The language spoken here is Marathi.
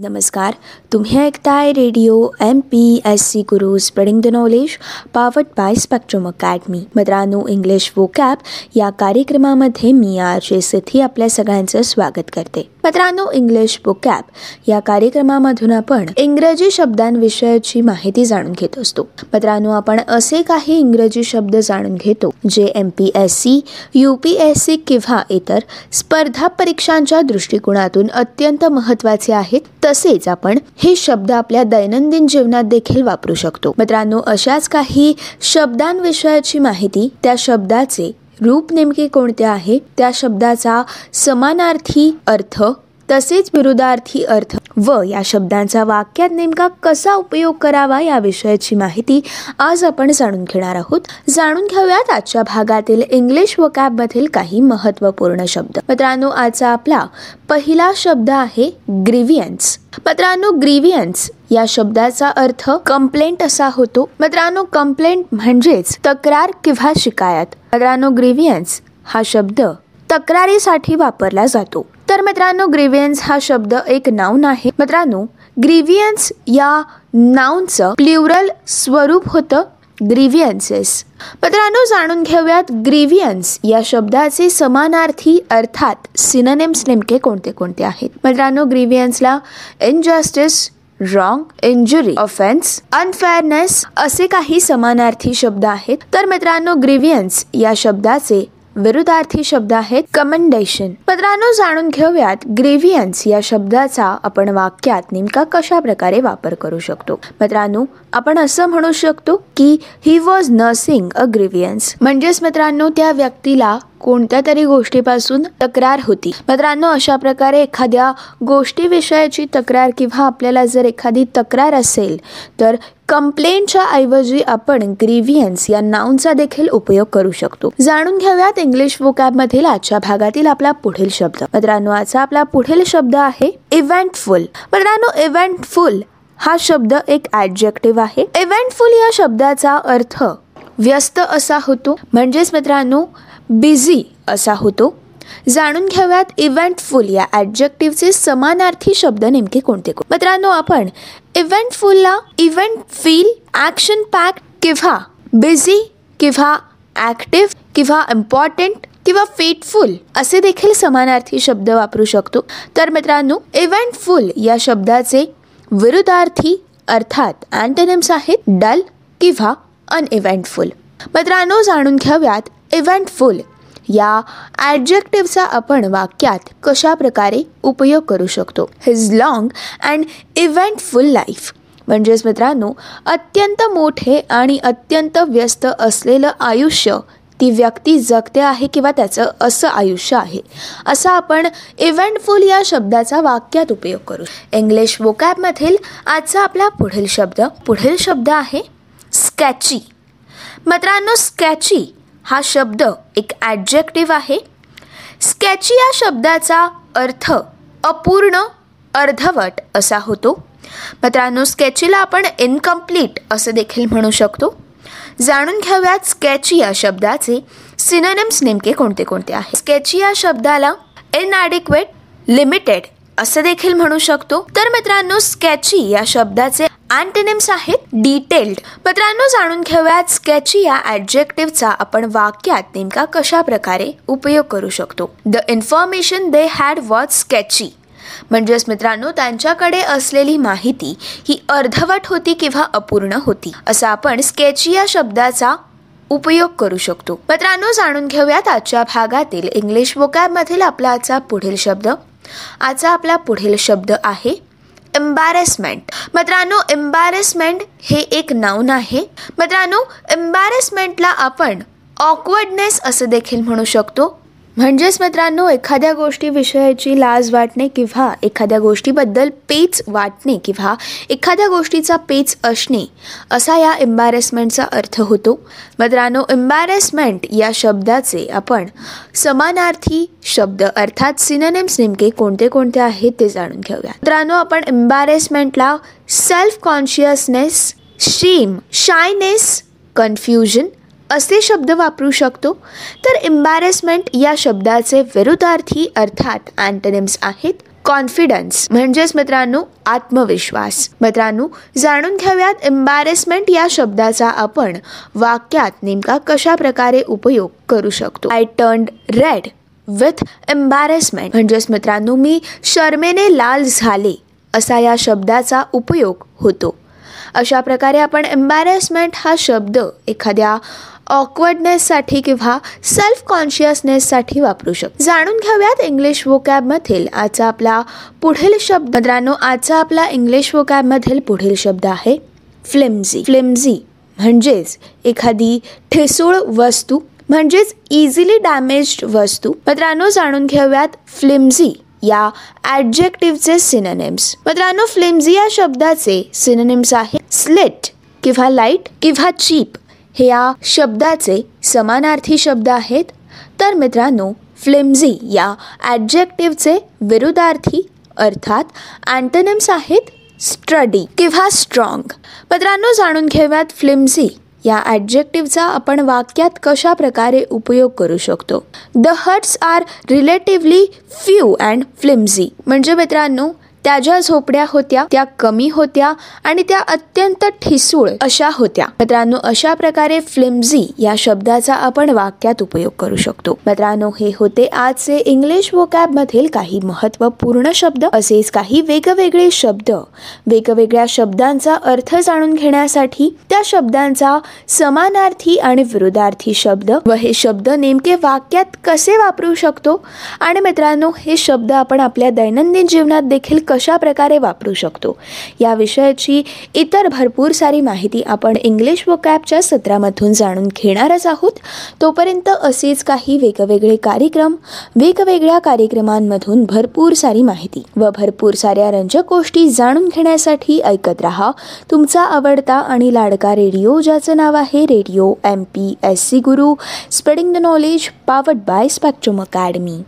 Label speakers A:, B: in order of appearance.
A: नमस्कार. तुम्ही ऐकताय Radio M P S C Guru spreading the knowledge powered by Spectrum Academy. मित्रांनो इंग्लिश वोकॅप या कार्यक्रमामध्ये मी आर जे आपल्या सगळ्यांचं स्वागत करते. मित्रांनो इंग्लिश वोकॅब या कार्यक्रमामधून आपण इंग्रजी शब्दांविषयीची माहिती जाणून घेत असतो. मित्रांनो आपण असे काही इंग्रजी शब्द जाणून घेतो जे M P S C U P S C किंवा इतर स्पर्धा परीक्षांच्या दृष्टिकोनातून अत्यंत महत्त्वाचे आहेत. तसेच आपण हे शब्द आपल्या दैनंदिन जीवनात देखील वापरू शकतो. मित्रांनो अशाच काही शब्दांविषयाची माहिती त्या शब्दाचे रूप नेमके कोणते आहे? त्या शब्दाचा समानार्थी अर्थ तसेच विरुद्धार्थी अर्थ व या शब्दांचा वाक्यात नेमका कसा उपयोग करावा या विषयाची माहिती आज आपण जाणून घेणार आहोत. जाणून घेऊयात आजच्या भागातील इंग्लिश व कॅबमधील काही महत्त्वपूर्ण शब्द. मित्रांनो आजचा आपला पहिला शब्द आहे ग्रीवियन्स मित्रांनो ग्रीवियन्स या शब्दाचा अर्थ कंप्लेंट असा होतो. मित्रांनो कंप्लेंट म्हणजेच तक्रार किंवा शिकायत. मित्रांनो ग्रीवियन्स हा शब्द तक्रारीसाठी वापरला जातो. तर मित्रांनो ग्रीवियन्स हा शब्द एक नाऊन आहे. मित्रांनो ग्रीवियन्स या नाऊनचं प्ल्युरल स्वरूप होतं ग्रीवियन्सेस मित्रांनो जाणून घेऊयात ग्रीवियन्स या शब्दाचे समानार्थी अर्थात सिननेम्स नेमके कोणते कोणते आहेत. मित्रांनो ग्रीवियन्सला injustice wrong injury offence unfairness असे काही समानार्थी शब्द आहेत. तर मित्रांनो ग्रीवियन्स या शब्दाचे विरुद्धार्थी शब्द आहेत कमेंडेशन मित्रांनो जाणून घेऊयात ग्रेव्हियन्स या शब्दाचा आपण वाक्यात नेमका कशा प्रकारे वापर करू शकतो? मित्रांनो आपण असं म्हणू शकतो की ही वॉज नर्सिंग अ ग्रेव्हियन्स म्हणजेच मित्रांनो त्या व्यक्तीला कोणत्या तरी गोष्टीपासून तक्रार होती. मित्रांनो अशा प्रकारे एखाद्या गोष्टीविषयाची तक्रार किंवा आपल्याला जर एखादी तक्रार असेल तर कंप्लेंटच्या ऐवजी आपण ग्रीव्हियन्स या नाऊनचा देखील उपयोग करू शकतो. जाणून घेऊयात इंग्लिश वोकॅबमधील आजच्या भागातील आपला पुढील शब्द. मित्रांनो आजचा आपला पुढील शब्द आहे इव्हेंटफुल मित्रांनो इव्हेंटफुल हा शब्द एक ऍडजेक्टिव्ह आहे. इव्हेंटफुल या शब्दाचा अर्थ व्यस्त असा होतो. म्हणजेच मित्रांनो बिझी असा होतो. जाणून घेऊयात इव्हेंटफुल या ॲडजेक्टिव्हचे समानार्थी शब्द नेमके कोणते मित्रांनो आपण इव्हेंटफुलला इव्हेंट फील ॲक्शन पॅक किंवा बिझी किंवा ॲक्टिव्ह किंवा इम्पॉर्टंट किंवा फेटफुल असे देखील समानार्थी शब्द वापरू शकतो. तर मित्रांनो इव्हेंटफुल या शब्दाचे विरुद्धार्थी अर्थात अँटनिम्स आहेत डल किंवा अनइव्हेंटफुल मित्रांनो जाणून घेऊयात इव्हेंटफुल या ॲडजेक्टिव्हचा आपण वाक्यात कशा प्रकारे उपयोग करू शकतो? His long and eventful life म्हणजेच मित्रांनो अत्यंत मोठे आणि अत्यंत व्यस्त असलेलं आयुष्य ती व्यक्ती जगते आहे किंवा त्याचं असं आयुष्य आहे. असा आपण इव्हेंटफुल या शब्दाचा वाक्यात उपयोग करू. इंग्लिश वोकॅबमधील आजचा आपला पुढील शब्द पुढील शब्द आहे स्कॅची मित्रांनो स्कॅची हा शब्द एक ॲडजेक्टिव्ह आहे. स्केची या शब्दाचा अर्थ अपूर्ण अर्धवट असा होतो. मित्रांनो स्केचीला आपण इनकम्प्लीट असं देखील म्हणू शकतो. जाणून घेऊयात स्केची या शब्दाचे सिनोनिम्स नेमके कोणते कोणते आहे स्केची या शब्दाला इनॲडिक्वेट लिमिटेड असं देखील म्हणू शकतो. तर मित्रांनो स्केची या शब्दाचे अँटेनिम्स आहेत डिटेल्ड मित्रांनो जाणून घेऊयात स्केची या ऍडजेक्टिव्हचा आपण वाक्यात नेमका कशा प्रकारे उपयोग करू शकतो. The information they had was sketchy म्हणजेच मित्रांनो त्यांच्याकडे असलेली माहिती ही अर्धवट होती किंवा अपूर्ण होती. असं आपण स्केची या शब्दाचा उपयोग करू शकतो. मित्रांनो जाणून घेऊयात आजच्या भागातील इंग्लिश वोकॅबमधील आपला आजचा पुढील शब्द. आजचा आपला पुढील शब्द आहे एम्बॅरेसमेंट मित्रांनो एम्बॅरेसमेंट हे एक नाऊन आहे. मित्रांनो एम्बॅरेसमेंटला आपण ऑकवर्डनेस असं देखील म्हणू शकतो. म्हणजेच मित्रांनो एखाद्या गोष्टीविषयाची लाज वाटणे किंवा एखाद्या गोष्टीबद्दल पेच वाटणे किंवा एखाद्या गोष्टीचा पेच असणे असा या एम्बॅरेसमेंटचा अर्थ होतो. मित्रांनो एम्बॅरेसमेंट या शब्दाचे आपण समानार्थी शब्द अर्थात सिनेनेम्स नेमके कोणते कोणते आहेत ते जाणून घेऊया. मित्रांनो आपण एम्बॅरेसमेंटला self consciousness shame shyness confusion असे शब्द वापरू शकतो? तर एम्बॅरेसमेंट या शब्दाचे विरुद्धार्थी अर्थात अँटनिम्स आहेत कॉन्फिडन्स म्हणजेच मित्रांनो आत्मविश्वास. मित्रांनो जाणून घेऊयात एम्बॅरेसमेंट या शब्दाचा आपण वाक्यात नेमका कशा प्रकारे उपयोग करू शकतो? I turn red with embarrassment म्हणजेच मित्रांनो मी शर्मेने लाल झाले असा या शब्दाचा उपयोग होतो. अशा प्रकारे आपण एम्बॅरेसमेंट हा शब्द एखाद्या ऑकवर्डनेससाठी किंवा सेल्फ कॉन्शियसनेससाठी वापरू शकतो. जाणून घेऊयात इंग्लिश वोकॅबमधील आजचा आपला पुढील शब्द. मित्रांनो आजचा आपला इंग्लिश वोकॅबमधील पुढील शब्द आहे फ्लिम्झी फ्लिम्झी म्हणजेच एखादी ठिसूळ वस्तू म्हणजेच इझिली डॅमेज्ड वस्तू. मित्रांनो जाणून घेऊयात फ्लिम्झी या ॲडजेक्टिव्हचे सिनोनिम्स मित्रांनो फ्लिम्झी या शब्दाचे सिनोनिम्स आहेत स्लेट किंवा लाइट किंवा चीप हे या शब्दाचे समानार्थी शब्द आहेत. तर मित्रांनो फ्लिम्झी या ॲडजेक्टिव्हचे विरुद्धार्थी अर्थात अँटोनिम्स आहेत स्टडी किंवा स्ट्रॉंग मित्रांनो जाणून घेऊयात फ्लिम्झी या ॲडजेक्टिव्हचा आपण वाक्यात कशा प्रकारे उपयोग करू शकतो. The huts are relatively few and flimsy म्हणजे मित्रांनो त्या ज्या झोपड्या होत्या त्या कमी होत्या आणि त्या अत्यंत ठिसूळ अशा होत्या. मित्रांनो अशा प्रकारे फ्लिम्झी या शब्दाचा आपण वाक्यात उपयोग करू शकतो. मित्रांनो हे होते आजचे इंग्लिश वोकॅब मधील काही महत्त्वपूर्ण शब्द. असेच काही वेगवेगळे शब्द. वेगवेगळ्या शब्दांचा अर्थ जाणून घेण्यासाठी त्या शब्दांचा समानार्थी आणि विरुद्धार्थी शब्द. व हे शब्द नेमके वाक्यात कसे वापरू शकतो? आणि मित्रांनो हे शब्द आपण आपल्या दैनंदिन जीवनात देखील कशा प्रकारे वापरू शकतो. या विषयाची इतर भरपूर सारी माहिती आपण इंग्लिश व कॅबच्या सत्रामधून जाणून घेणारच आहोत. तोपर्यंत असेच काही वेगवेगळे कार्यक्रम वेगवेगळ्या कार्यक्रमांमधून भरपूर सारी माहिती व भरपूर साऱ्या रंजक गोष्टी जाणून घेण्यासाठी ऐकत राहा. तुमचा आवडता आणि लाडका रेडिओ ज्याचं नाव आहे Radio M P S C Guru spreading the knowledge powered by Spectrum Academy